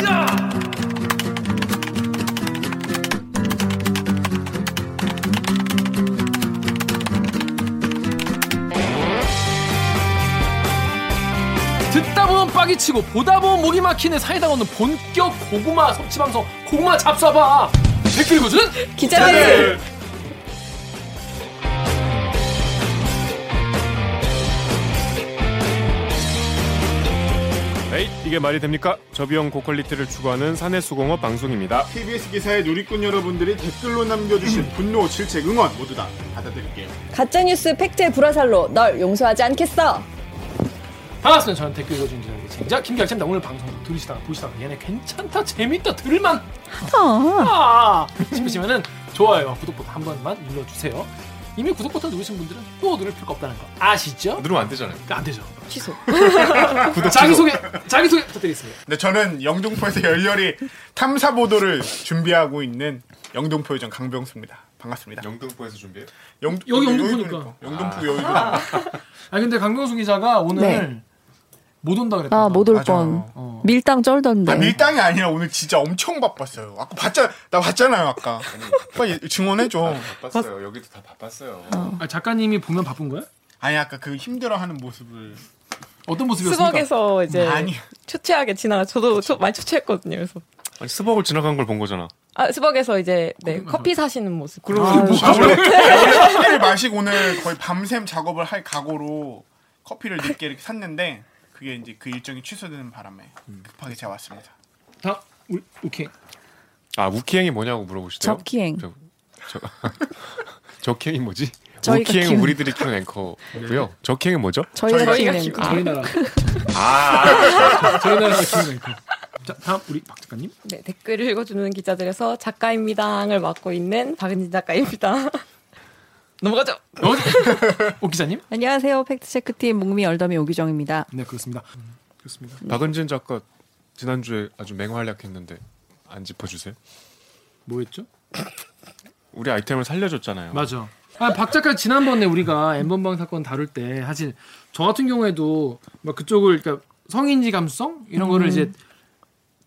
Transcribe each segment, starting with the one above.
자! 듣다 보면 빡이 치고 보다 보면 목이 막히는 사이다 없는 본격 고구마 섭취 방송. 고구마 잡숴봐! 댓글 읽어주는 기자들 이 이게 말이 됩니까? 저비용 고quality를 추구하는 사내수공업 방송입니다. TBS 기사에 누리꾼 여러분들이 댓글로 남겨주신 분노, 질책, 응원 모두 다 받아드릴게요. 가짜뉴스 팩트의 불화살로 널 용서하지 않겠어. 반갑습니다 저는 댓글 읽어주는 기자의 진짜 김기학입니다 오늘 방송도 들으시다가 보시다가 얘네 괜찮다 재밌다 들을만 하다 싶으시면은 좋아요 구독 버튼 한 번만 눌러주세요 이미 구독 버튼 누르신 분들은 또 누를 필요가 없다는 거 아시죠? 누르면 안 되잖아요. 그러니까 안 되죠 취소. 자기 소개 자기 소개 부탁드리겠습니다 네, 저는 영등포에서 열렬히 탐사 보도를 준비하고 있는 영등포 요정 강병수입니다. 반갑습니다. 영등포에서 준비해요? 영, 여기 영등포니까. 영등포 여의도. 아니 근데 강병수 기자가 오늘 네. 못 온다 그랬다 아, 못 올. 뻔. 어. 밀당 쩔던데. 아, 밀당이 아니라 오늘 진짜 엄청 바빴어요. 아까 봤잖아, 나 봤잖아요, 아까. 빨리 증언해 줘. 바빴어요. 여기도 다 바빴어요. 아, 작가님이 보면 바쁜 거야? 아니, 아까 그 힘들어하는 모습을. 어떤 모습이었습니까? 수박에서 이제 아니. 초췌하게 지나가 저도 초, 많이 초췌했거든요. 그래서 아니 스벅을 지나간 걸 본 거잖아. 아 수박에서 이제 네, 커피 사시는 모습. 그럼 아, 뭐 원래, 원래 커피를 마시고 오늘 거의 밤샘 작업을 할 각오로 커피를 늦게 이렇게 샀는데 그게 이제 그 일정이 취소되는 바람에 급하게 제가 왔습니다. 다 오케이. 아 우키행이 뭐냐고 물어보시대요. 접기행. 저, 저, 저키행이 뭐지? 우키행은 우리들이 키우는 앵커고요. 저키행은 뭐죠? 저희가 키우는 거. 저희 나라 아 저희 나라가 키우는 거. 자 다음 우리 박 작가님. 네, 댓글을 읽어주는 기자들에서 작가입니다를 맡고 있는 박은진 작가입니다. 넘어가죠. 오 기자님? 안녕하세요. 팩트체크팀 목미 얼더미 오기정입니다. 네 그렇습니다. 음, 그렇습니다. 박은진 작가 지난주에 아주 맹활약했는데 안 짚어주세요? 뭐였죠? 우리 아이템을 살려줬잖아요. 맞아. 아, 박 작가 지난번에 우리가 엠번방 사건 다룰 때 사실 저 같은 경우에도 막 그쪽을 그러니까 성인지 감수성 이런 거를 이제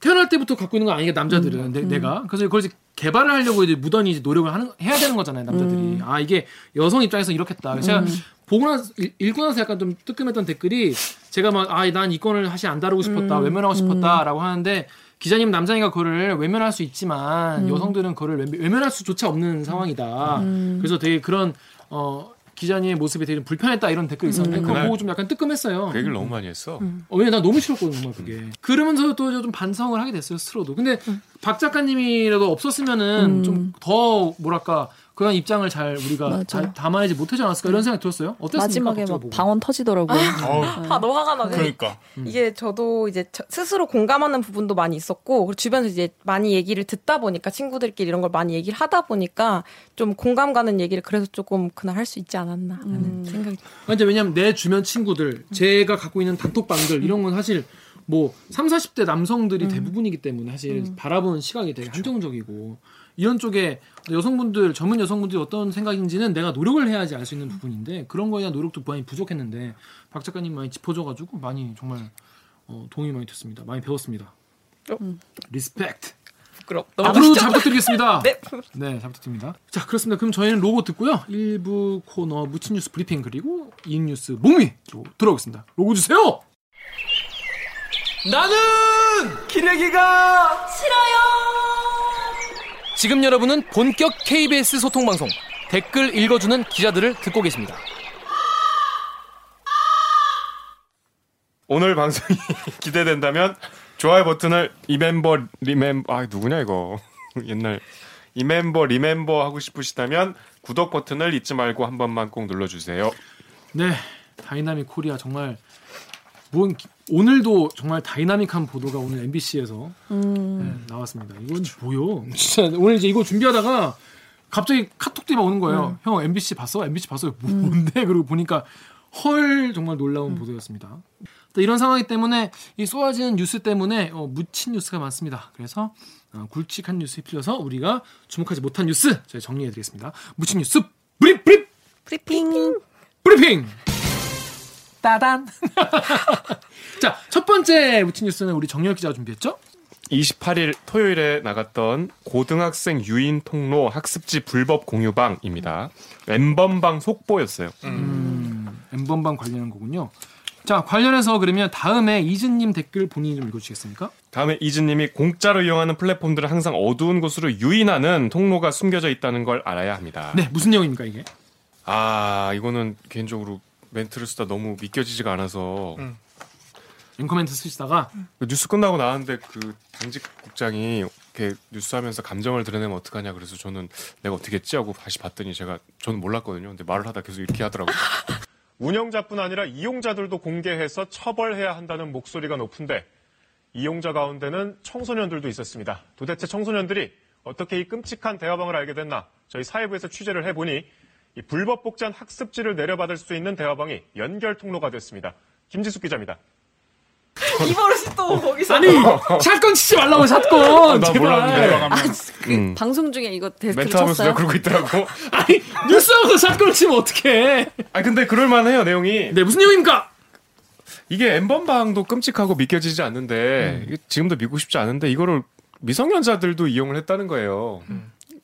태어날 때부터 갖고 있는 거 아니게 남자들은. 내, 내가. 그래서 그걸 이제 개발을 하려고 이제 무던히 이제 노력을 하는 해야 되는 거잖아요 남자들이. 아 이게 여성 입장에서 이렇겠다. 그래서 제가 보고 나서 읽- 읽고 나서 약간 좀 뜨끔했던 댓글이 제가 막아난 이 건을 사실 안 다루고 싶었다 외면하고 싶었다라고 하는데 기자님 남자니까 그거를 외면할 수 있지만 여성들은 그거를 외- 외면할 수조차 없는 상황이다. 그래서 되게 그런 어 기자님의 모습이 되게 불편했다 이런 댓글이 있었는데 그거 그날 보고 좀 약간 뜨끔했어요. 그 얘기를 너무 많이 했어. 어, 왜냐 나 너무 싫었거든 정말 그게. 그러면서 또 좀 반성을 하게 됐어요 스스로도. 근데 박 작가님이라도 없었으면은 좀 더 뭐랄까 그런 입장을 잘 우리가. 잘 담아내지 못하지 않았을까 이런 생각이 들었어요. 어땠습니까? 마지막에 막? 방언 터지더라고요. 아 너무 화가 나네. 그러니까. 이게 저도 이제 저- 스스로 공감하는 부분도 많이 있었고 그리고 주변에서 이제 많이 얘기를 듣다 보니까 친구들끼리 이런 걸 많이 얘기를 하다 보니까 좀 공감 가는 얘기를 그래서 조금 그날 할 수 있지 않았나 하는 생각이 근데 왜냐면 내 주변 친구들, 제가 갖고 있는 단톡방들 이런 건 사실 뭐 3, 40대 남성들이 대부분이기 때문에 사실 바라보는 시각이 되게 한정적이고 이런 쪽에 여성분들, 전문 여성분들이 어떤 생각인지는 내가 노력을 해야지 알 수 있는 부분인데 그런 거에 대한 노력도 많이 부족했는데 박 작가님 많이 짚어줘가지고 많이 정말 어, 도움이 많이 됐습니다. 많이 배웠습니다. Respect. 부끄럽. 앞으로도. 잘 부탁드리겠습니다. 네. 네, 잘 부탁드립니다. 자, 그렇습니다. 그럼 저희는 로고 듣고요. 1부 코너 묻힌 뉴스 브리핑 그리고 2인 뉴스 목미로 들어오겠습니다. 로고 주세요. 나는 기레기가 싫어요. 지금 여러분은 본격 KBS 소통 방송 댓글 읽어주는 기자들을 듣고 계십니다. 오늘 방송이 기대된다면 좋아요 버튼을 이멤버 리멤버 아 누구냐 이거 옛날 이멤버 리멤버 하고 싶으시다면 구독 버튼을 잊지 말고 한 번만 꼭 눌러주세요. 네, dynamic Korea 정말 뭔 기- 오늘도 정말 dynamic한 보도가 오늘 MBC에서 네, 나왔습니다. 이건 뭐요? 진짜 오늘 이제 이거 준비하다가 갑자기 카톡들이 막 오는 거예요. 형 MBC 봤어? MBC 봤어? 뭐, 뭔데? 그리고 보니까 헐 정말 놀라운 보도였습니다. 또 이런 상황이기 때문에 이 쏟아지는 뉴스 때문에 어, 묻힌 뉴스가 많습니다. 그래서 어, 굵직한 뉴스에 필요해서 우리가 주목하지 못한 뉴스 저희 정리해드리겠습니다. 묻힌 뉴스 브리 브리 프리핑. 브리핑! 따단! 자, 첫 번째 묻힌 뉴스는 우리 정열 기자가 준비했죠? 28일 토요일에 나갔던 고등학생 유인 통로 학습지 불법 공유방입니다. N번방 속보였어요. N번방 관련한 거군요. 자 관련해서 그러면 다음에 이즈님 댓글 본인이 좀 읽어주시겠습니까? 다음에 이즈님이 공짜로 이용하는 플랫폼들을 항상 어두운 곳으로 유인하는 통로가 숨겨져 있다는 걸 알아야 합니다. 네 무슨 내용입니까 이게? 아 이거는 개인적으로 멘트를 쓰다 너무 믿겨지지가 않아서 앵커멘트 쓰시다가 그 뉴스 끝나고 나왔는데 그 당직 국장이 이렇게 뉴스하면서 감정을 드러내면 어떡하냐 그래서 저는 내가 어떻게 했지 하고 다시 봤더니 제가 저는 몰랐거든요. 근데 말을 하다 계속 이렇게 하더라고요. 운영자뿐 아니라 이용자들도 공개해서 처벌해야 한다는 목소리가 높은데 이용자 가운데는 청소년들도 있었습니다. 도대체 청소년들이 어떻게 이 끔찍한 대화방을 알게 됐나? 저희 사회부에서 취재를 해보니 이 불법 복제한 학습지를 내려받을 수 있는 대화방이 연결 통로가 됐습니다. 김지숙 기자입니다. 이 버릇이 또 거기서 아니 샷건 치지 말라고 샷건 나 제발. 몰랐는데. 그 방송 중에 이거 데스크를 멘트 하면서 쳤어요? 내가 그러고 있더라고. 아니 뉴스하고서 샷건을 치면 어떡해? 아 근데 그럴만해요 내용이. 네 무슨 내용입니까? 이게 엠번방도 끔찍하고 믿겨지지 않는데 이게 지금도 믿고 싶지 않은데 이거를 미성년자들도 이용을 했다는 거예요.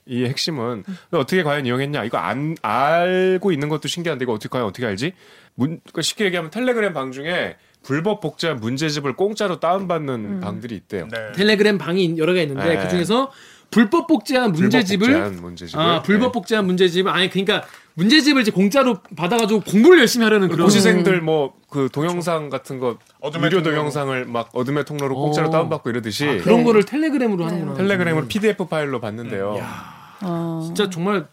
이 핵심은 어떻게 과연 이용했냐 이거 안 알고 있는 것도 신기한데 이거 어떻게 과연 어떻게 알지? 문, 그러니까 쉽게 얘기하면 텔레그램 방 중에 불법 복제한 문제집을 공짜로 다운받는 방들이 있대요. 네. 텔레그램 방이 여러 개 있는데 네. 그 중에서 불법 복제한 문제집을 불법 복제한 문제집을 아 불법 네. 복제한 문제집을 아니 그러니까 문제집을 이제 공짜로 받아가지고 공부를 열심히 하려는 그런 고시생들 뭐 그 동영상 같은 거 통로로. 동영상을 막 어둠의 통로로 공짜로 오. 다운받고 이러듯이 아, 그런 거를 텔레그램으로 하는구나. 텔레그램으로 PDF 파일로 받는데요. 어. 진짜 정말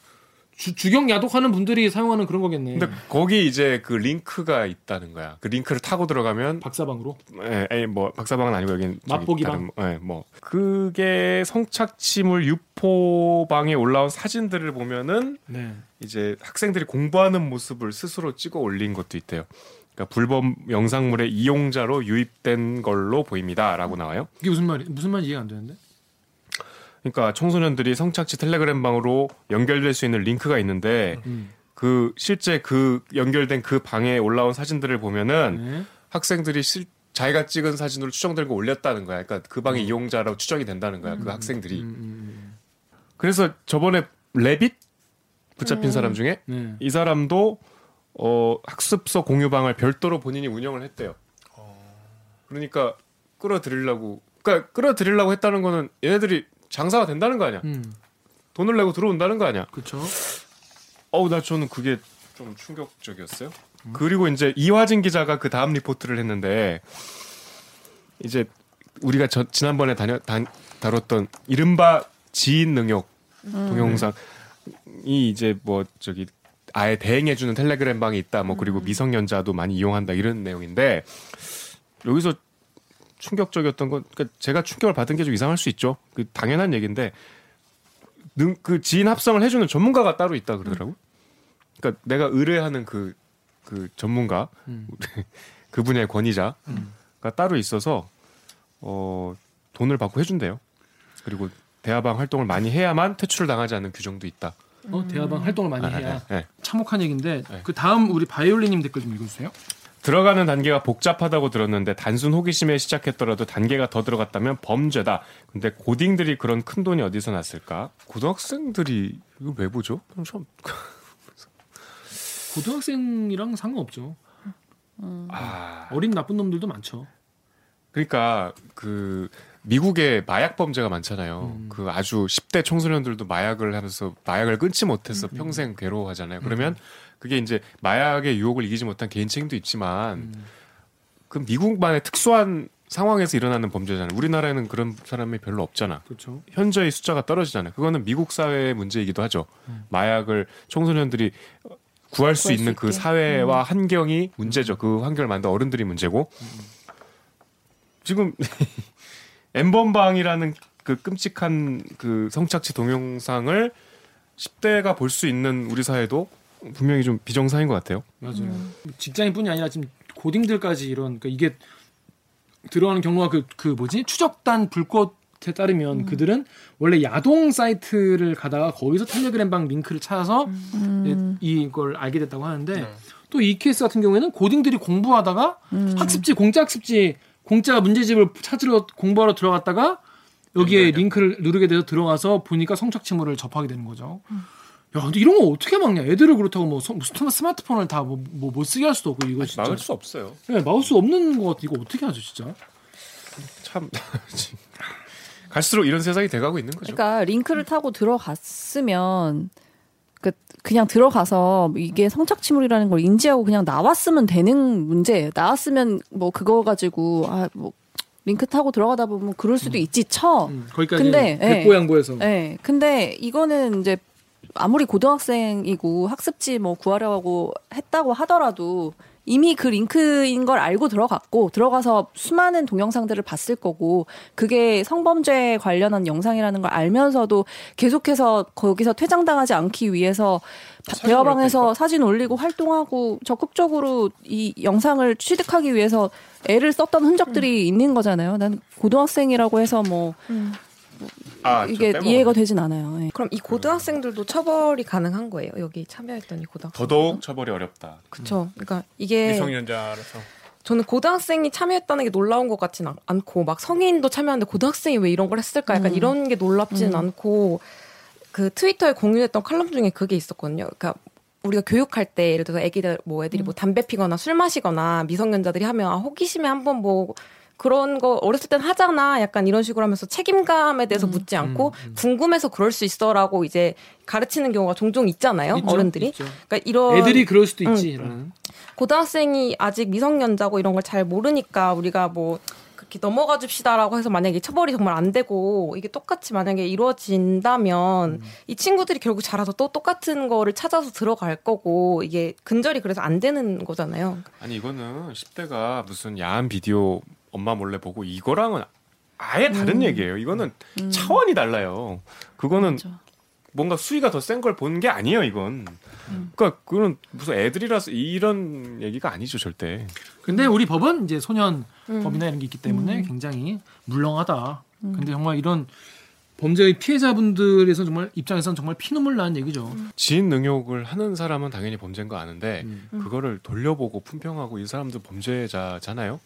주, 주경 야독하는 분들이 사용하는 그런 거겠네. 근데 거기 이제 그 링크가 있다는 거야. 그 링크를 타고 들어가면 박사방으로. 예, 뭐 박사방은 아니고 여긴 맛보기방? 다른 뭐, 예, 뭐 그게 성착취물 유포방에 올라온 사진들을 보면은 네. 이제 학생들이 공부하는 모습을 스스로 찍어 올린 것도 있대요. 그러니까 불법 영상물의 이용자로 유입된 걸로 보입니다라고 나와요. 이게 무슨 말이 무슨 말인지 이해가 안 되는데. 그러니까 청소년들이 성착취 텔레그램 방으로 연결될 수 있는 링크가 있는데 음. 그 실제 그 연결된 그 방에 올라온 사진들을 보면은 네. 학생들이 실, 자기가 찍은 사진으로 추정된 거 올렸다는 거야. 그러니까 그 방의 이용자라고 추정이 된다는 거야. 그 학생들이. 음, 그래서 저번에 레빗 붙잡힌 사람 중에 네. 이 사람도 어, 학습서 공유방을 별도로 본인이 운영을 했대요. 그러니까 끌어들이려고 그러니까 끌어들이려고 했다는 거는 얘네들이 장사가 된다는 거 아니야. 음. 돈을 내고 들어온다는 거 아니야. 그렇죠. 어우 나 저는 그게 좀 충격적이었어요. 그리고 이제 이화진 기자가 그 다음 리포트를 했는데 이제 우리가 저, 지난번에 다녀, 다, 다뤘던 이른바 지인 능욕 동영상이 이제 뭐 저기 아예 대행해주는 텔레그램 방이 있다. 뭐 그리고 미성년자도 많이 이용한다 이런 내용인데 여기서 충격적이었던 건 그러니까 제가 충격을 받은 게 좀 이상할 수 있죠. 그 당연한 얘기인데 능, 그 지인 합성을 해주는 전문가가 따로 있다 그러더라고. 그러니까 내가 의뢰하는 그, 그 전문가, 그분의 권위자가 따로 있어서 어, 돈을 받고 해준대요. 그리고 대화방 활동을 많이 해야만 퇴출을 당하지 않는 규정도 있다. 어, 대화방 활동을 많이 아, 해야 네, 네. 참혹한 얘기인데 네. 그 다음 우리 바이올린님 댓글 좀 읽어주세요. 들어가는 단계가 복잡하다고 들었는데 단순 호기심에 시작했더라도 단계가 더 들어갔다면 범죄다. 근데 고딩들이 그런 큰 돈이 어디서 났을까? 고등학생들이 이거 왜 보죠? 좀 고등학생이랑 상관없죠. 아, 어린 나쁜 놈들도 많죠. 그러니까 그 미국에 마약 범죄가 많잖아요. 음. 그 아주 10대 청소년들도 마약을 하면서 마약을 끊지 못해서 음. 평생 괴로워하잖아요. 그러면 그게 이제 마약의 유혹을 이기지 못한 개인 책임도 있지만 음. 그 미국만의 특수한 상황에서 일어나는 범죄잖아요. 우리나라에는 그런 사람이 별로 없잖아. 그렇죠. 현저히 숫자가 떨어지잖아요. 그거는 미국 사회의 문제이기도 하죠. 음. 마약을 청소년들이 구할 수 구할 수 있는 그. 사회와 환경이 문제죠. 그 환경을 만든 어른들이 문제고 지금 엠번방이라는 그 끔찍한 그 성착취 동영상을 10대가 볼 수 있는 우리 사회도 분명히 좀 비정상인 것 같아요. 맞아요. 직장인뿐이 아니라 지금 고딩들까지 이런 그러니까 이게 들어가는 경우가 그, 그 뭐지? 추적단 불꽃에 따르면 그들은 원래 야동 사이트를 가다가 거기서 텔레그램방 링크를 찾아서 이- 이걸 알게 됐다고 하는데 또이 케이스 같은 경우에는 고딩들이 공부하다가 학습지 공짜 학습지 공짜 문제집을 찾으러 공부하러 들어갔다가 여기에 링크를 누르게 돼서 들어가서 보니까 성착취물을 접하게 되는 거죠. 야, 근데 이런 거 어떻게 막냐? 애들을 그렇다고 뭐 스마- 스마트폰을 다 뭐 못 쓰게 할 수도 없고 이거 진짜. 막을 수 없어요. 네, 막을 수 없는 거 같아. 이거 어떻게 하죠, 진짜? 참 갈수록 이런 세상이 돼가고 있는 거죠. 그러니까 링크를 타고 들어갔으면 그 그냥 들어가서 이게 성착취물이라는 걸 인지하고 그냥 나왔으면 되는 문제예요. 나왔으면 뭐 그거 가지고 아뭐 링크 타고 들어가다 보면 그럴 수도 있지 쳐. 음, 거기까지 근데, 예. 백보양보에서 네, 근데 이거는 이제 아무리 고등학생이고 학습지 뭐 구하려고 했다고 하더라도 이미 그 링크인 걸 알고 들어갔고 들어가서 수많은 동영상들을 봤을 거고 그게 성범죄 관련한 영상이라는 걸 알면서도 계속해서 거기서 퇴장당하지 않기 위해서 대화방에서 사진 올리고 활동하고 적극적으로 이 영상을 취득하기 위해서 애를 썼던 흔적들이 있는 거잖아요. 난 고등학생이라고 해서 뭐 아, 저 이게. 이해가 되진 않아요. 예. 그럼 이 고등학생들도 처벌이 가능한 거예요? 여기 참여했던 이 고등학생. 더더욱 처벌이 어렵다. 그쵸. 그러니까 이게 미성년자라서 저는 고등학생이 참여했다는 게 놀라운 것 같진 않- 않고 막 성인도 참여하는데 고등학생이 왜 이런 걸 했을까 약간 음. 이런 게 놀랍지는 음. 않고 그 트위터에 공유했던 칼럼 중에 그게 있었거든요. 그러니까 우리가 교육할 때 예를 들어서 애기들 뭐 애들이 뭐 담배 피거나 술 마시거나 미성년자들이 하면 아, 호기심에 한번 뭐 그런 거 어렸을 땐 하잖아 약간 이런 식으로 하면서 책임감에 대해서 묻지 않고 궁금해서 그럴 수 있어라고 이제 가르치는 경우가 종종 있잖아요 있죠, 어른들이 있죠. 그러니까 이런 애들이 그럴 수도 음. 있지라는. 고등학생이 아직 미성년자고 이런 걸 잘 모르니까 우리가 뭐 그렇게 넘어가 줍시다라고 해서 만약에 처벌이 정말 안 되고 이게 똑같이 만약에 이루어진다면 이 친구들이 결국 자라서 또 똑같은 거를 찾아서 들어갈 거고 이게 근절이 그래서 안 되는 거잖아요. 아니 이거는 10대가 무슨 야한 비디오 엄마 몰래 보고 이거랑은 아예 다른 얘기예요. 이거는 차원이 달라요. 그거는 맞아. 뭔가 수위가 더 센 걸 본 게 아니에요. 이건. 그러니까 그건 무슨 애들이라서 이런 얘기가 아니죠 절대. 근데 우리 법은 이제 소년 음. 법이나 이런 게 있기 때문에 굉장히 물렁하다. 근데 정말 이런 범죄의 피해자분들에서 정말 입장에서는 정말 피눈물 나는 얘기죠. 지인 능욕을 하는 사람은 당연히 범죄인 거 아는데 음. 그거를 돌려보고 품평하고 이 사람도 범죄자잖아요.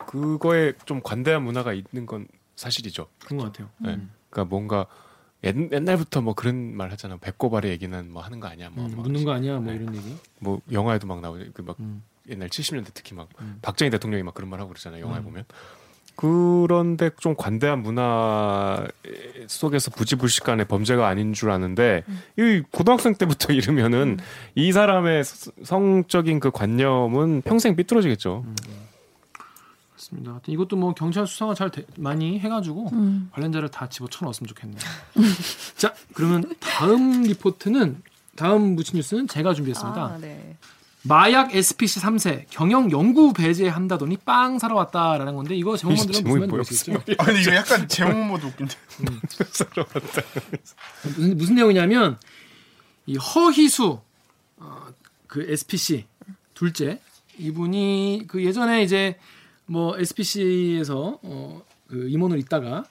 음. 그거에 좀 관대한 문화가 있는 건 사실이죠. 그런 것 같아요. 네. 음. 그러니까 뭔가 옛, 옛날부터 뭐 그런 말 하잖아. 배꼽 아래 얘기는 뭐 하는 거 아니야. 뭐, 음, 뭐, 묻는 거 아니야, 뭐 네. 이런 얘기. 뭐 영화에도 막 나오죠. 그막 음. 옛날 70년대 특히 막 음. 박정희 대통령이 막 그런 말 하고 그러잖아요. 영화에 음. 보면. 그런데 좀 관대한 문화 속에서 부지불식간의 범죄가 아닌 줄 아는데 이 고등학생 때부터 이러면은 이 사람의 스- 성적인 그 관념은 평생 삐뚤어지겠죠. 그렇습니다. 하여튼 이것도 뭐 경찰 수사가 잘 돼- 많이 해가지고 음. 관련자를 다 집어쳐 넣었으면 좋겠네요. 자, 그러면 다음 리포트는 다음 무친 뉴스는 제가 준비했습니다. 아, 네. 마약 SPC 3세 경영 연구 배제한다더니 빵 사러 왔다라는 건데 이거 제목만 이 들으면 무슨 뭐야, 말인지 아시겠죠? 아 근데 이거 약간 제목모도 웃긴데 무슨, 무슨 내용이냐면 이 허희수 어, 그 SPC 둘째 이분이 그 예전에 이제 뭐 SPC에서 어, 그 임원을 있다가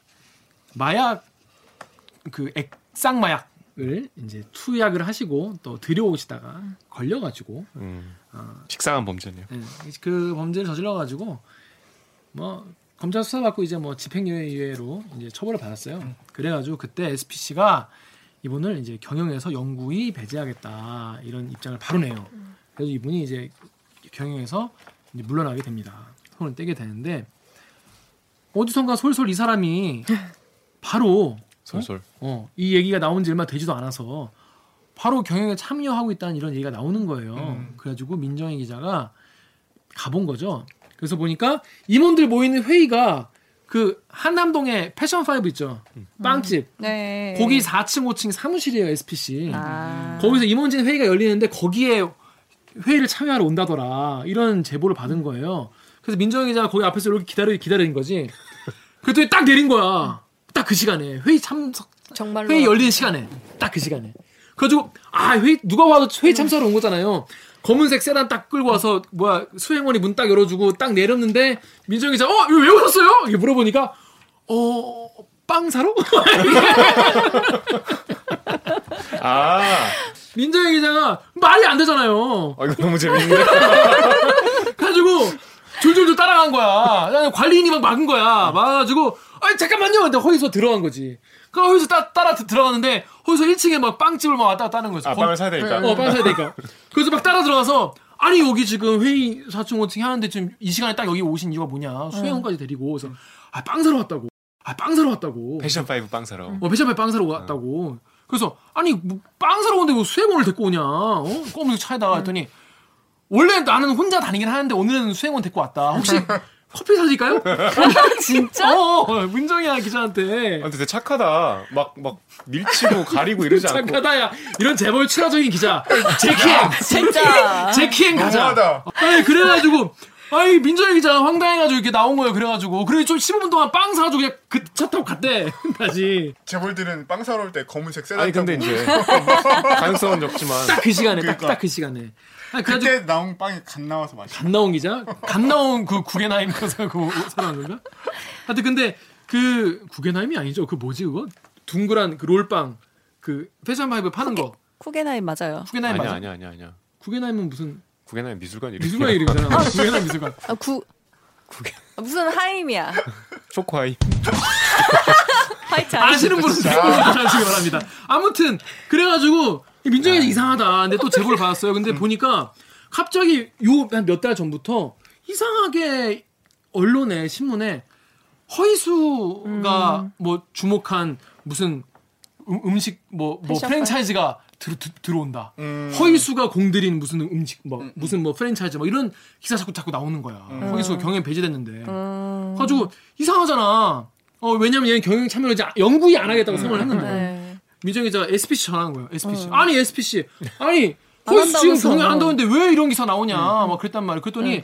마약 그 액상 마약을 이제 투약을 하시고 또 들여오시다가 걸려가지고 음. 어, 식상한 범죄네요. 예, 그 범죄를 저질러가지고 뭐 검찰 수사 받고 이제 뭐 집행유예로 이제 처벌을 받았어요. 그래가지고 그때 SPC가 이분을 이제 경영에서 영구히 배제하겠다 이런 입장을 바로 내요. 그래서 이분이 이제 경영에서 이제 물러나게 됩니다. 손을 떼게 되는데 어디선가 솔솔 이 사람이 바로 솔솔. 어, 이 얘기가 나온 지 얼마 되지도 않아서 바로 경영에 참여하고 있다는 이런 얘기가 나오는 거예요. 음. 그래가지고 민정희 기자가 가본 거죠. 그래서 보니까 임원들 모이는 회의가 그 한남동에 패션 파이브 있죠. 빵집. 네. 거기 4층, 5층 사무실이에요, SPC. 아. 거기서 임원진 회의가 열리는데 거기에 회의를 참여하러 온다더라. 이런 제보를 받은 거예요. 그래서 민정희 기자가 거기 앞에서 이렇게 기다려, 기다리는 거지. 그랬더니 딱 내린 거야. 딱 그 시간에. 회의 참석, 정말로 회의 열리는 시간에. 딱 그 시간에. 그래가지고, 아, 회의, 누가 와도 회의 참석하러 온 거잖아요. 검은색 세단 딱 끌고 와서, 뭐야, 수행원이 문 딱 열어주고 딱 내렸는데, 민정희 기자, 어, 이거 왜 오셨어요? 이렇게 물어보니까, 어, 빵 사러? 아, 민정희 기자가 말이 안 되잖아요. 아, 이거 너무 재밌는데. 그래가지고, 줄줄줄 따라간 거야. 그냥 관리인이 막 막은 거야. 막아가지고, 아니 잠깐만요. 근데 허기서 들어간 거지. 그 허기서 따, 따라 드- 들어가는데 허기서 1층에 막 빵집을 막 왔다 갔다 하는 거지. 아, 거- 빵을 사야 되니까. 어, 빵 사야 되니까. 그래서 막 따라 들어가서 아니 여기 지금 회의 4층 5층 하는데 지금 이 시간에 딱 여기 오신 이유가 뭐냐. 수행원까지 데리고 그래서 아, 빵 사러 왔다고. 아, 빵 사러 왔다고. 패션 파이브 빵 사러. 어, 배샵에 빵 사러 왔다고. 그래서 아니 뭐, 빵 사러 오는데 왜 수행원을 데리고 오냐? 어? 검은색 차에다가 했더니 원래 나는 혼자 다니긴 하는데 오늘은 수행원 데리고 왔다. 혹시 커피 사줄까요? 진짜? 어, 어, 문정이야 기자한테. 아, 근데 되게 착하다. 막, 막, 밀치고 가리고 이러지 않고. 착하다 야. 이런 재벌 친화적인 기자. 제키행. 진짜. 제키행 가자. 너무하다. 아니 그래가지고 아니 민정이 기자 황당해가지고 이렇게 나온 거예요. 그래가지고 그래 좀 15분 동안 빵 사가지고 그냥 그 차 타고 갔대. 다시. 재벌들은 빵 사러 올 때 검은색 세단 아니, 근데 이제, 가능성은 적지만. 딱 그 시간에 딱 그러니까. 딱그 시간에. 아니, 그때 나온 빵이 갓 나와서 맛있어. 갓 나온 기자? 갓 나온 그 구겐하임 거서 그 사람 건가? 하여튼 근데 그 구겐하임이 아니죠. 그 뭐지 그거? 둥그란 그 롤빵 그 패션 파이브 파는 거. 구겐하임 맞아요. 구겐하임 아니야, 맞아? 아니야, 아니야, 아니야. 구겐하임은 무슨 국에는 미술관 이름. 미술관 이름이잖아. 구겐하임 미술관. 아, 구 아, 무슨 하임이야. 화이트 아시는 분은 아시기 바랍니다. 아무튼 그래가지고 민정이 이상하다. 근데 또 제보를 받았어요. 근데 보니까 갑자기 요 한 몇 달 전부터 이상하게 언론에 신문에 허이수가 뭐 주목한 무슨 음, 식 뭐, 뭐 프랜차이즈가 들, 들, 들어온다. 음. 허이수가 공들인 무슨 음식 뭐 무슨 뭐 프랜차이즈 뭐 이런 기사 자꾸 자꾸 나오는 거야. 허이수가 경영 배제됐는데. 가지고 이상하잖아. 어 왜냐면 얘는 경영 참여를 이제 영구히 안 하겠다고 선언을 했는데 네. 민정이 자 SPC 전화한 거예요. SPC. 아니 SPC. 아니 안 허이수 지금. 경영 안 한다는데 왜 이런 기사 나오냐. 막 그랬단 말이에요. 그랬더니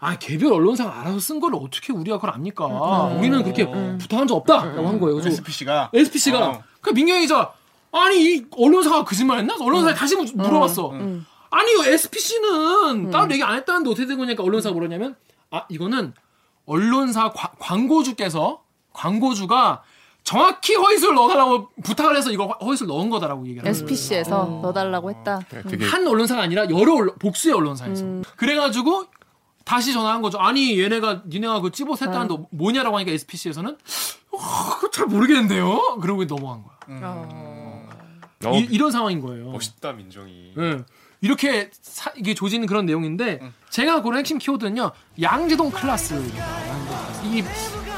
아 개별 언론사가 알아서 쓴 거를 어떻게 우리가 그걸 압니까? 우리는 그렇게 부탁한 적 없다라고 한 거예요. 그래서 SPC가 SPC가 어. 그 민경이 기자 아니 이 언론사가 거짓말했나? 언론사에 다시 물- 물어봤어. 아니 SPC는 따로 얘기 안 했다는데 어떻게 된 거냐니까 언론사가 뭐랬냐면 아 이거는 언론사 과- 광고주께서 광고주가 정확히 허위수를 넣어달라고 부탁을 해서 이거 허위수를 넣은 거다라고 얘기를 하는 거예요. SPC에서 넣어달라고 했다. 되게 한 언론사가 아니라 여러 언론, 복수의 언론사에서 그래가지고 다시 전화한 거죠. 아니 얘네가 니네가 그 찌봇 했다는데 뭐냐라고 하니까 SPC에서는 어, 잘 모르겠는데요. 그러고 넘어간 거야. 어, 이, 이런 상황인 거예요. 멋있다 민정이. 예. 이렇게 사- 이게 조지는 그런 내용인데 제가 고른 핵심 키워드는요 양재동 클라스입니다. 양재동 클라스. 이,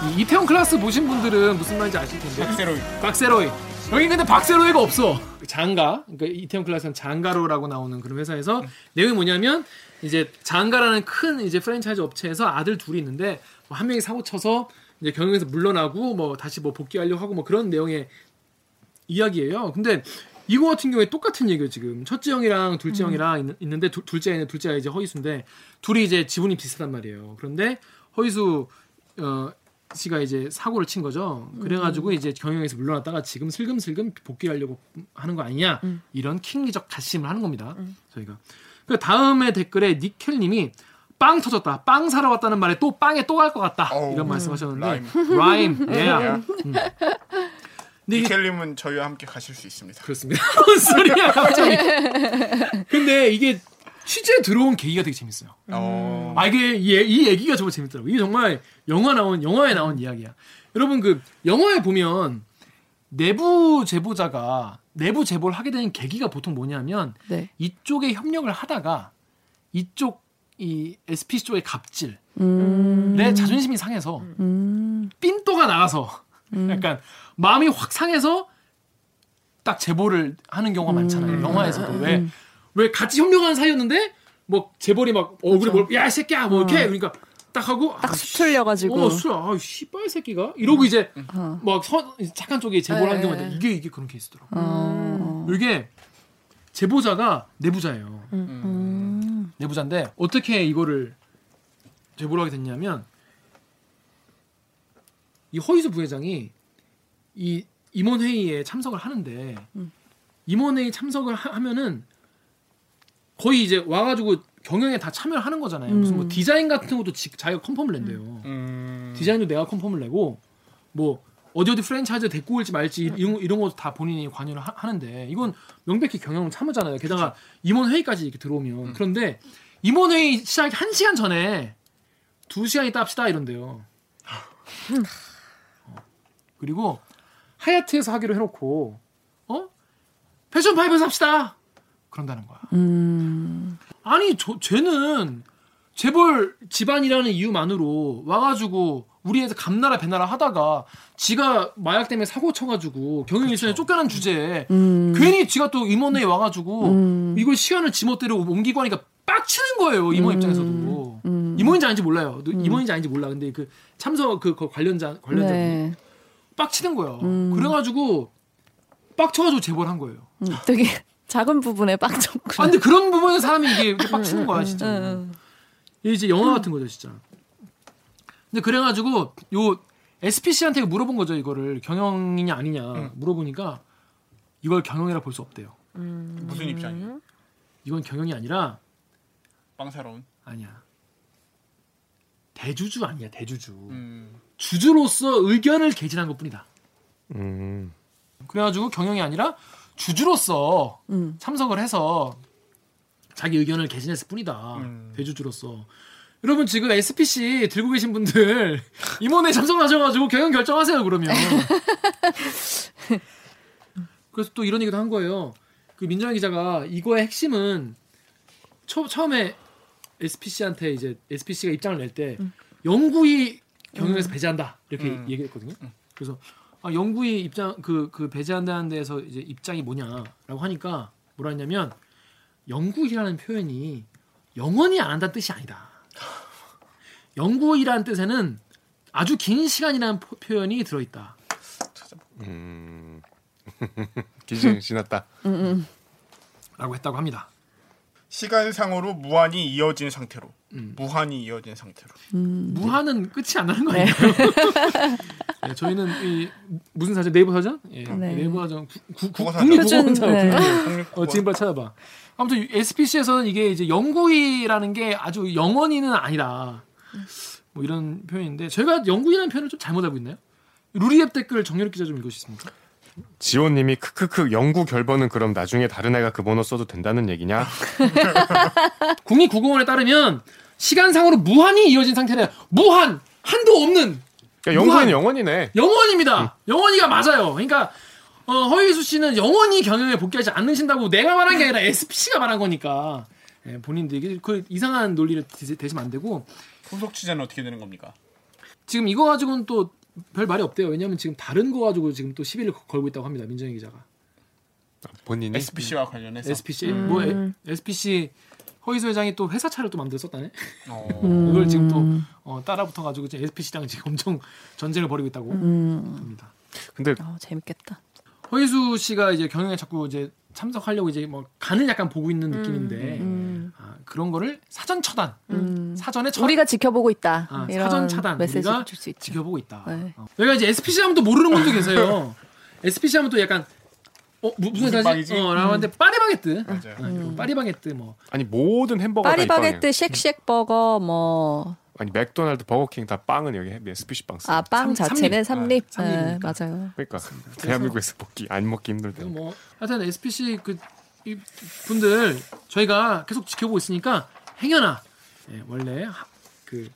이 이태원 클라스 보신 분들은 무슨 말인지 아실 텐데. 박새로이. 박새로이. 여기 근데 박세로이가 없어. 장가. 그러니까 이태원 클라스는 장가로라고 나오는 그런 회사에서 내용이 뭐냐면 이제 장가라는 큰 이제 프랜차이즈 업체에서 아들 둘이 있는데 뭐 한 명이 사고 쳐서 이제 경영에서 물러나고 뭐 다시 뭐 복귀하려고 하고 뭐 그런 내용의 이야기예요. 근데 이거 같은 경우에 똑같은 얘기예요 지금. 첫째 형이랑 둘째 형이랑 있, 는데 둘째 애는 둘째가 이제 허이수인데 둘이 이제 지분이 비슷한 말이에요. 그런데 허이수 어, 씨가 이제 사고를 친 거죠. 그래가지고 이제 경영에서 물러났다가 지금 슬금슬금 복귀하려고 하는 거 아니냐 이런 킹리적 가심을 하는 겁니다. 저희가 그 다음에 댓글에 니켈님이 빵 터졌다. 빵 사러 왔다는 말에 또 빵에 또 갈 것 같다. 어우, 이런 말씀하셨는데 라임. 예. 음. 이켈님은 저희와 함께 가실 수 있습니다. 그렇습니다. 뭔 소리야 갑자기. 근데 이게 취재 들어온 계기가 되게 재밌어요. 어, 아 이게 이, 이 얘기가 정말 재밌더라고. 이게 정말 영화 나온 영화에 나온 이야기야. 여러분 그 영화에 보면 내부 제보자가 내부 제보를 하게 되는 계기가 보통 뭐냐면 네. 이쪽에 협력을 하다가 이쪽 이 SPC 쪽의 갑질에 음. 자존심이 상해서 음. 삔또가 나가서 약간 마음이 확 상해서 딱 제보를 하는 경우가 많잖아요. 음. 영화에서도 왜 왜 같이 협력하는 사이였는데 뭐 재벌이 막 얼굴에 뭘야이 새끼야 뭐 이렇게 그러니까 딱 하고 딱 아, 씨, 수틀려가지고. 어, 술, 아, 씨발 새끼가 이러고 이제 어. 막 선, 착한 쪽에 제보를 하는 네. 경우가 이게 이게 그런 케이스더라고. 어. 이게 제보자가 내부자예요. 음. 내부자인데 어떻게 이거를 제보를 하게 됐냐면 이 허이수 부회장이 이 임원 회의에 참석을 하는데 임원 회의 참석을 하, 하면은 거의 이제 와가지고 경영에 다 참여를 하는 거잖아요. 무슨 뭐 디자인 같은 것도 지, 자기가 컨펌을 낸대요. 음, 디자인도 내가 컨펌을 내고 뭐 어디 어디 프랜차이즈 데리고 올지 말지 이런 이런 것도 다 본인이 관여를 하, 는데 이건 명백히 경영 참여잖아요. 게다가 임원 회의까지 이렇게 들어오면 그런데 임원 회의 시작 한 시간 전에 두 시간 있다 합시다 이런데요. 어. 그리고 하얏트에서 하기로 해놓고 어 패션 파이브에서 합시다. 그런다는 거야. 아니 저 쟤는 재벌 집안이라는 이유만으로 와가지고 우리 에서 감나라 배나라 하다가 지가 마약 때문에 사고 쳐가지고 경영일선에 쫓겨난 주제에 괜히 지가 또 임원회에 와가지고 이걸 시간을 지멋대로 옮기고 하니까 빡치는 거예요 임원 입장에서도. 임원인지 아닌지 몰라요. 임원인지 아닌지 몰라. 근데 그 참석 그, 그 관련자 관련자 분 네. 빡치는 거야 그래가지고 빡쳐가지고 재벌한 거예요. 음, 되게 작은 부분에 빡쳤고. 아 근데 그런 부분에 사람이 이게 이렇게 빡치는 거야 진짜 음. 이게 이제 영화 같은 거죠 진짜 근데 그래가지고 요 SPC한테 물어본 거죠 이거를 경영이냐 아니냐 물어보니까 이걸 경영이라 볼 수 없대요 무슨 입장이? 이건 경영이 아니라 빵사로운. 아니야 대주주 아니야 대주주 음. 주주로서 의견을 개진한 것 뿐이다 음. 그래가지고 경영이 아니라 주주로서 음. 참석을 해서 자기 의견을 개진했을 뿐이다. 음. 대주주로서. 여러분 지금 SPC 들고 계신 분들 임원회 참석하셔가지고 경영 결정하세요 그러면. 그래서 또 이런 얘기도 한 거예요. 그 민정희 기자가 이거의 핵심은 처, 처음에 SPC한테 이제 SPC가 입장을 낼때 영구히 경영에서 배제한다 이렇게 음. 얘기했거든요. 그래서 아, 영구히 입장 그그 배제한다는 데에서 이제 입장이 뭐냐라고 하니까 뭐라 했냐면 영구히라는 표현이 영원히 안 한다는 뜻이 아니다. 영구히라는 뜻에는 아주 긴 시간이라는 포- 표현이 들어있다. 음. 기준 지났다. 라고 했다고 합니다. 시간상으로 무한히 이어진 상태로. 음. 무한히 이어진 상태로. 무한은 끝이 안 나는 거 아니에요? 네, 저희는 이 무슨 사전 네이버 사전? 예, 네. 네이버 사전 구, 구, 구, 국어사전. 국립국어원자 네. 어, 지금 빨리 찾아봐. 아무튼 SPC에서는 이게 이제 영구히라는 게 아주 영원히는 아니다. 뭐 이런 표현인데 저희가 영구히라는 표현을 좀 잘못 알고 있나요? 루리앱 댓글 정렬 기자 좀 읽으시겠습니까? 지호님이 크크크 영구 결번은 그럼 나중에 다른 애가 그 번호 써도 된다는 얘기냐? 국립국어원에 따르면 시간상으로 무한히 이어진 상태래. 무한 한도 없는 그러니까 영구는. 영원이네. 영원입니다. 영원히가 맞아요. 그러니까 어, 허희수 씨는 영원히 경영에 복귀하지 않으신다고 내가 말한 게 아니라 SPC가 말한 거니까 예, 본인도 이게 그 이상한 논리를 대- 대시면 안 되고 후속 취재는 어떻게 되는 겁니까? 지금 이거 가지고는 또 별 말이 없대요. 왜냐하면 지금 다른 거 가지고 지금 또 시비를 거- 걸고 있다고 합니다. 민정희 기자가 본인이 SPC와 관련해서. SPC 뭐 에- SPC 허희수 회장이 또 회사 차를 또 만들어 썼다네. 어. 이걸 지금 또 어, 따라붙어 가지고 지금 SPC랑 지금 엄청 전쟁을 벌이고 있다고 합니다. 근데 아, 재밌겠다. 허희수 씨가 이제 경영에 자꾸 이제 참석하려고 이제 뭐 간을 약간 보고 있는 느낌인데 아, 그런 거를 사전 처단, 사전에 처, 우리가 지켜보고 있다. 아, 이런 사전 차단 우리가 줄수 있죠. 지켜보고 있다. 네. 어. 여기가 이제 SPC 하면 또 모르는 분도 계세요. SPC 하면 또 약간 어 무- 무슨 회사지? 어, 라고 하는데 파리바게뜨. 맞아요. 아, 파리바게뜨 뭐 아니 모든 햄버거가 다 파리바게뜨. 쉑쉑버거 뭐 아니 맥도날드, 버거킹 다 빵은 여기 SPC 빵 써. 아, 빵 삼- 자체는 삼립. 아, 네. 맞아요. 그러니까 대한민국에서 먹기 안 먹기 힘들대. 뭐 하여튼 SPC 그이 분들 저희가 계속 지켜보고 있으니까 행여나 예, 원래 하- 그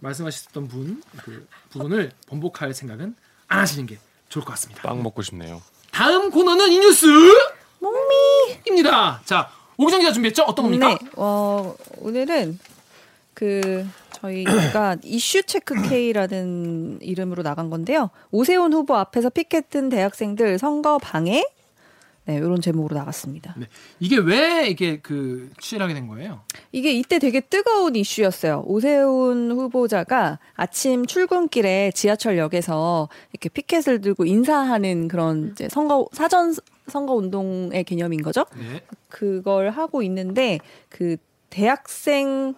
말씀하셨던 분 그 부분을 번복할 생각은 안 하시는 게 좋을 것 같습니다. 빵 먹고 싶네요. 다음 코너는 이 뉴스 몽미입니다. 자 오기정 기자 준비했죠? 어떤 겁니까? 네. 어, 오늘은 그 저희가 이슈 체크 K라는 이름으로 나간 건데요. 오세훈 후보 앞에서 피켓 든 대학생들 선거 방해 네, 이런 제목으로 나갔습니다. 네. 이게 왜 이게 그 취재를 하게 된 거예요? 이게 이때 되게 뜨거운 이슈였어요. 오세훈 후보자가 아침 출근길에 지하철역에서 이렇게 피켓을 들고 인사하는 그런 이제 선거 사전 선거 운동의 개념인 거죠. 네. 그걸 하고 있는데 그 대학생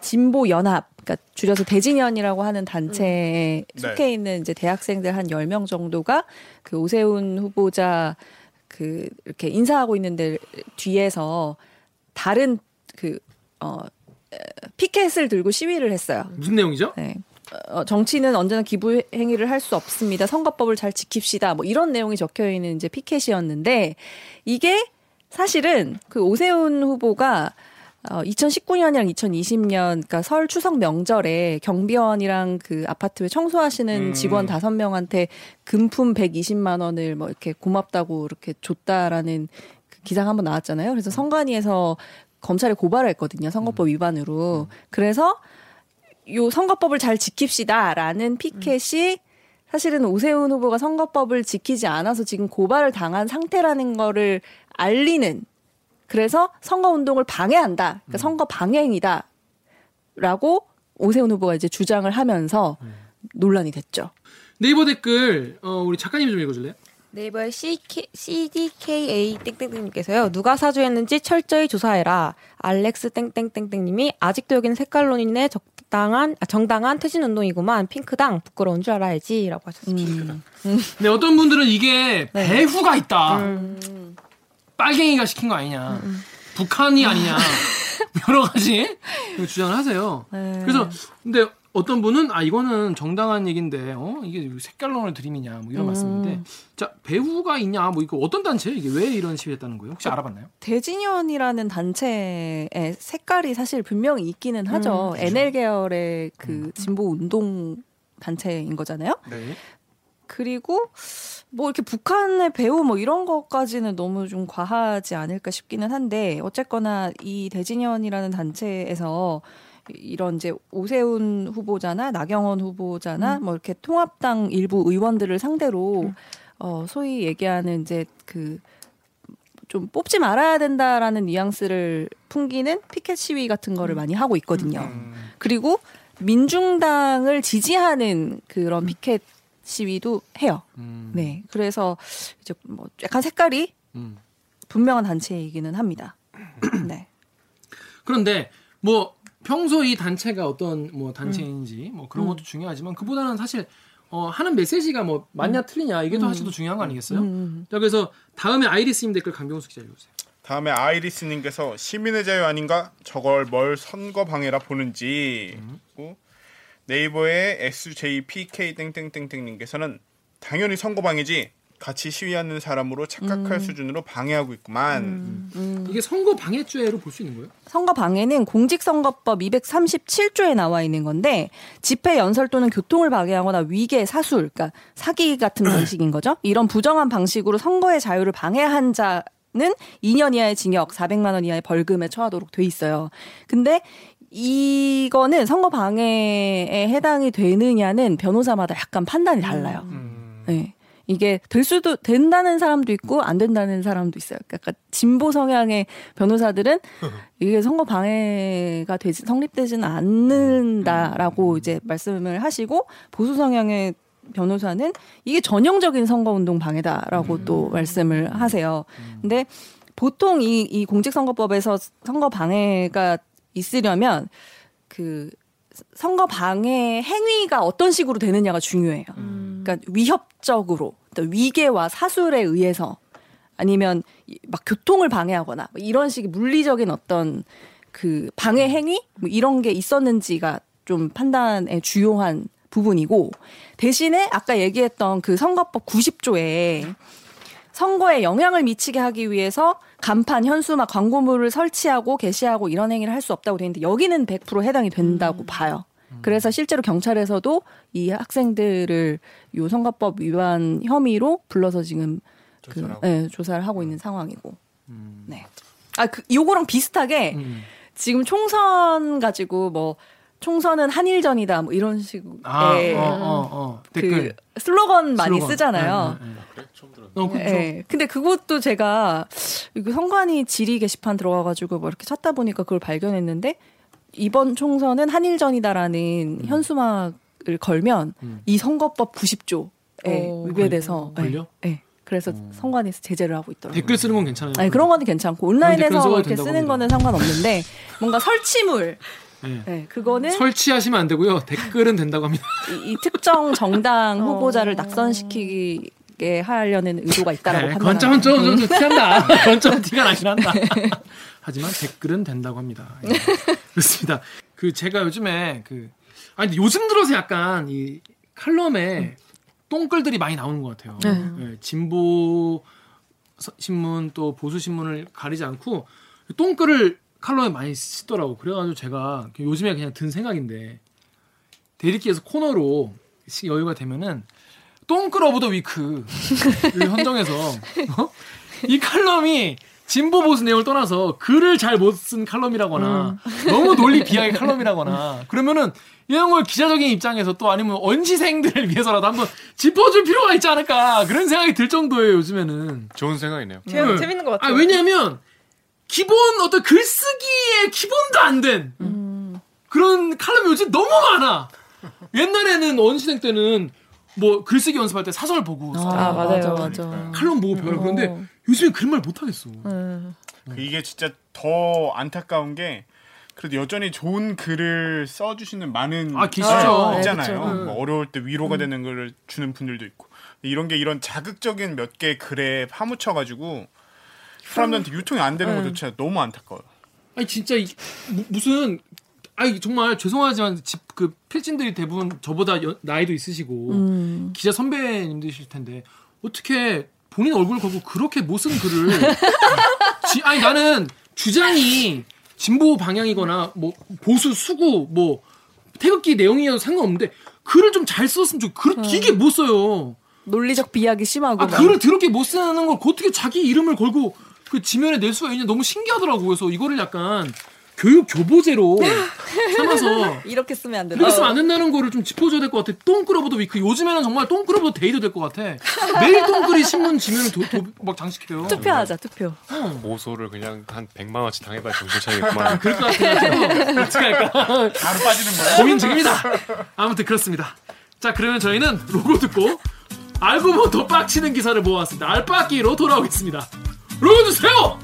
진보 연합 그러니까 줄여서 대진연이라고 하는 단체에 네. 속해 있는 이제 대학생들 한 10명 정도가 그 오세훈 후보자 그 이렇게 인사하고 있는데 뒤에서 다른 그 어, 에, 피켓을 들고 시위를 했어요. 무슨 내용이죠? 네. 어, 정치는 언제나 기부 행위를 할 수 없습니다. 선거법을 잘 지킵시다. 뭐 이런 내용이 적혀 있는 이제 피켓이었는데 이게 사실은 그 오세훈 후보가 어, 2019년이랑 2020년, 그러니까 설 추석 명절에 경비원이랑 그 아파트에 청소하시는 음. 직원 다섯 명한테 금품 120만 원을 뭐 이렇게 고맙다고 이렇게 줬다라는 그 기사가 한번 나왔잖아요. 그래서 선관위에서 검찰에 고발을 했거든요. 선거법 위반으로. 그래서 요 선거법을 잘 지킵시다라는 피켓이 사실은 오세훈 후보가 선거법을 지키지 않아서 지금 고발을 당한 상태라는 거를 알리는 그래서 선거 운동을 방해한다. 그러니까 선거 방해행위다 라고 오세훈 후보가 이제 주장을 하면서 논란이 됐죠. 네이버 댓글 어, 우리 작가님 좀 읽어줄래요? 네이버의 CK, CDKA 땡땡땡님께서요. 누가 사주했는지 철저히 조사해라. 알렉스 땡땡땡땡님이 아직도 여기는 색깔론인의 적당한 아, 정당한 퇴진 운동이구만. 핑크당 부끄러운 줄 알아야지라고 하셨습니다. 네, 어떤 분들은 이게 배후가 있다. 음. 빨갱이가 시킨 거 아니냐. 북한이 아니냐. 여러 가지 주장을 하세요. 네. 그래서 근데 어떤 분은 아 이거는 정당한 얘기인데 어 이게 색깔론을 들이미냐 뭐 이런 음. 말씀인데 자 배후가 있냐 뭐 이거 어떤 단체예요 이게 왜 이런 시위했다는 거예요 혹시 알아봤나요? 대진연이라는 단체의 색깔이 사실 분명히 있기는 하죠. NL 계열의 그 진보 운동 단체인 거잖아요. 네. 그리고 뭐 이렇게 북한의 배우 뭐 이런 것까지는 너무 좀 과하지 않을까 싶기는 한데 어쨌거나 이 대진연이라는 단체에서 이런 이제 오세훈 후보자나 나경원 후보자나 뭐 이렇게 통합당 일부 의원들을 상대로 어 소위 얘기하는 이제 그 좀 뽑지 말아야 된다라는 뉘앙스를 풍기는 피켓 시위 같은 거를 많이 하고 있거든요. 그리고 민중당을 지지하는 그런 피켓 시위도 해요. 음. 네. 그래서 이제 뭐 약간 색깔이 음. 분명한 단체이기는 합니다. 네. 그런데 뭐 평소 이 단체가 어떤 뭐 단체인지 뭐 그런 것도 중요하지만 그보다는 사실 어, 하는 메시지가 뭐 맞냐 틀리냐 이게 더 사실 더 중요한 거 아니겠어요? 음. 자 그래서 다음에 아이리스님 댓글 강병수 기자 읽어주세요. 다음에 아이리스님께서 시민의 자유 아닌가? 저걸 뭘 선거 방해라 보는지. 그리고 네이버의 SJPK 땡땡땡땡님께서는 당연히 선거 방해지. 같이 시위하는 사람으로 착각할 수준으로 방해하고 있구만. 이게 선거 방해죄로 볼 수 있는 거예요? 선거 방해는 공직선거법 237조에 나와 있는 건데 집회 연설 또는 교통을 방해하거나 위계 사술, 그러니까 사기 같은 방식인 거죠. 이런 부정한 방식으로 선거의 자유를 방해한 자 는 2년 이하의 징역, 400만 원 이하의 벌금에 처하도록 돼 있어요. 근데 이거는 선거 방해에 해당이 되느냐는 변호사마다 약간 판단이 달라요. 네. 이게 될 수도 된다는 사람도 있고 안 된다는 사람도 있어요. 그러니까 진보 성향의 변호사들은 이게 선거 방해가 되지 성립되지는 않는다라고 이제 말씀을 하시고 보수 성향의 변호사는 이게 전형적인 선거 운동 방해다라고 또 말씀을 하세요. 근데 보통 이, 이 공직선거법에서 선거 방해가 있으려면 그 선거 방해 행위가 어떤 식으로 되느냐가 중요해요. 그러니까 위협적으로, 또 위계와 사술에 의해서 아니면 이- 막 교통을 방해하거나 뭐 이런 식의 물리적인 어떤 그 방해 행위? 뭐 이런 게 있었는지가 좀 판단의 주요한 부분이고 대신에 아까 얘기했던 그 선거법 90조에 선거에 영향을 미치게 하기 위해서 간판, 현수막, 광고물을 설치하고 게시하고 이런 행위를 할 수 없다고 돼 있는데 여기는 100% 해당이 된다고 봐요. 그래서 실제로 경찰에서도 이 학생들을 요 선거법 위반 혐의로 불러서 지금 그, 네, 조사를 하고 있는 상황이고. 네. 아, 그, 요거랑 비슷하게 음. 지금 총선 가지고 뭐 총선은 한일전이다 뭐 이런 식의 아, 어, 어, 어. 그 댓글. 슬로건 많이 슬로건. 쓰잖아요. 네, 네, 네. 어, 그렇죠. 예. 근데 그것도 제가 이거 선관위 질의 게시판 들어가가지고 뭐 이렇게 찾다 보니까 그걸 발견했는데 이번 총선은 한일전이다라는 현수막을 걸면 이 선거법 90조에 오. 위배돼서 예. 걸려? 예. 그래서 선관위에서 제재를 하고 있더라고요. 댓글 쓰는 건 괜찮아요. 아니 그런 거는 괜찮고 온라인에서 이렇게 쓰는 거는 상관없는데 뭔가 설치물 네. 예, 그거는 설치하시면 안 되고요. 댓글은 된다고 합니다. 이, 이 특정 정당 후보자를 낙선시키게 하려는 의도가 있다라고 네, 판단합니다. 건점은 좀, 좀, 좀 티난다. 건점은 티가 나긴 한다. 하지만 댓글은 된다고 합니다. 예. 그렇습니다. 그 제가 요즘에 그 아니 근데 요즘 들어서 약간 이 칼럼에 똥글들이 많이 나오는 것 같아요. 예, 진보 서- 신문 또 보수 신문을 가리지 않고 똥글을 칼럼에 많이 쓰더라고. 그래가지고 제가 요즘에 그냥 든 생각인데 대리기에서 코너로 시- 여유가 되면은 똥글 of the week를 선정해서 어? 이 칼럼이 진보 보수 내용을 떠나서 글을 잘 못 쓴 칼럼이라거나 너무 논리 비약의 칼럼이라거나 그러면은 이런 걸 기자적인 입장에서 또 아니면 언시생들을 위해서라도 한번 짚어줄 필요가 있지 않을까 그런 생각이 들 정도예요 요즘에는 좋은 생각이네요. 재- 네. 재밌는 것아 같아요. 왜냐하면 기본 어떤 글쓰기의 기본도 안된 그런 칼럼이 요즘 너무 많아. 옛날에는 원시생 때는 뭐 글쓰기 연습할 때 사설 보고 아, 맞아요. 맞아. 칼럼 보고 배우라 그런데 요즘에 그런 말 못 하겠어. 음. 그 이게 진짜 더 안타까운 게 그래도 여전히 좋은 글을 써주시는 많은 아, 계시죠. 아, 네, 있잖아요. 그쵸. 뭐 어려울 때 위로가 되는 글을 주는 분들도 있고 이런 게 이런 자극적인 몇 개 글에 파묻혀가지고 사람들한테 유통이 안 되는 것조차 너무 안타까워요. 아니 진짜 이, 무, 무슨 아니 정말 죄송하지만 집 그 필진들이 대부분 저보다 여- 나이도 있으시고 기자 선배님들이실 텐데 어떻게 본인 얼굴 걸고 그렇게 못 쓴 글을 지, 아니 나는 주장이 진보 방향이거나 뭐 보수 수구 뭐 태극기 내용이어도 상관없는데 글을 좀 잘 썼으면 좋. 글 되게 못 써요. 논리적 비약이 심하고. 아 막. 글을 더럽게 못 쓰는 걸 어떻게 자기 이름을 걸고 그 지면에 낼 수가 있냐 너무 신기하더라고 그래서 이거를 약간 교육 교보제로 삼아서 이렇게 쓰면 안 된다. 이렇게 쓰면 안 된다는 거를 좀 짚어줘야 될 것 같아. 똥끄러보도 위크. 요즘에는 정말 똥끄러보도 데이도 될 것 같아. 매일 똥끄리 신문 지면을 도, 도, 막 장식해요. 투표하자 투표. 모소를 그냥 한 100만 원씩 당해봐야 정신 차리겠구만. 그럴 것 같아요. 어떻게 할까? 바로 빠지는 거야. 고민 중입니다. 아무튼 그렇습니다. 자, 그러면 저희는 로고 듣고 알고 보면 더 빡치는 기사를 모아왔습니다. 알빡기로 돌아오겠습니다. 로고 주세요!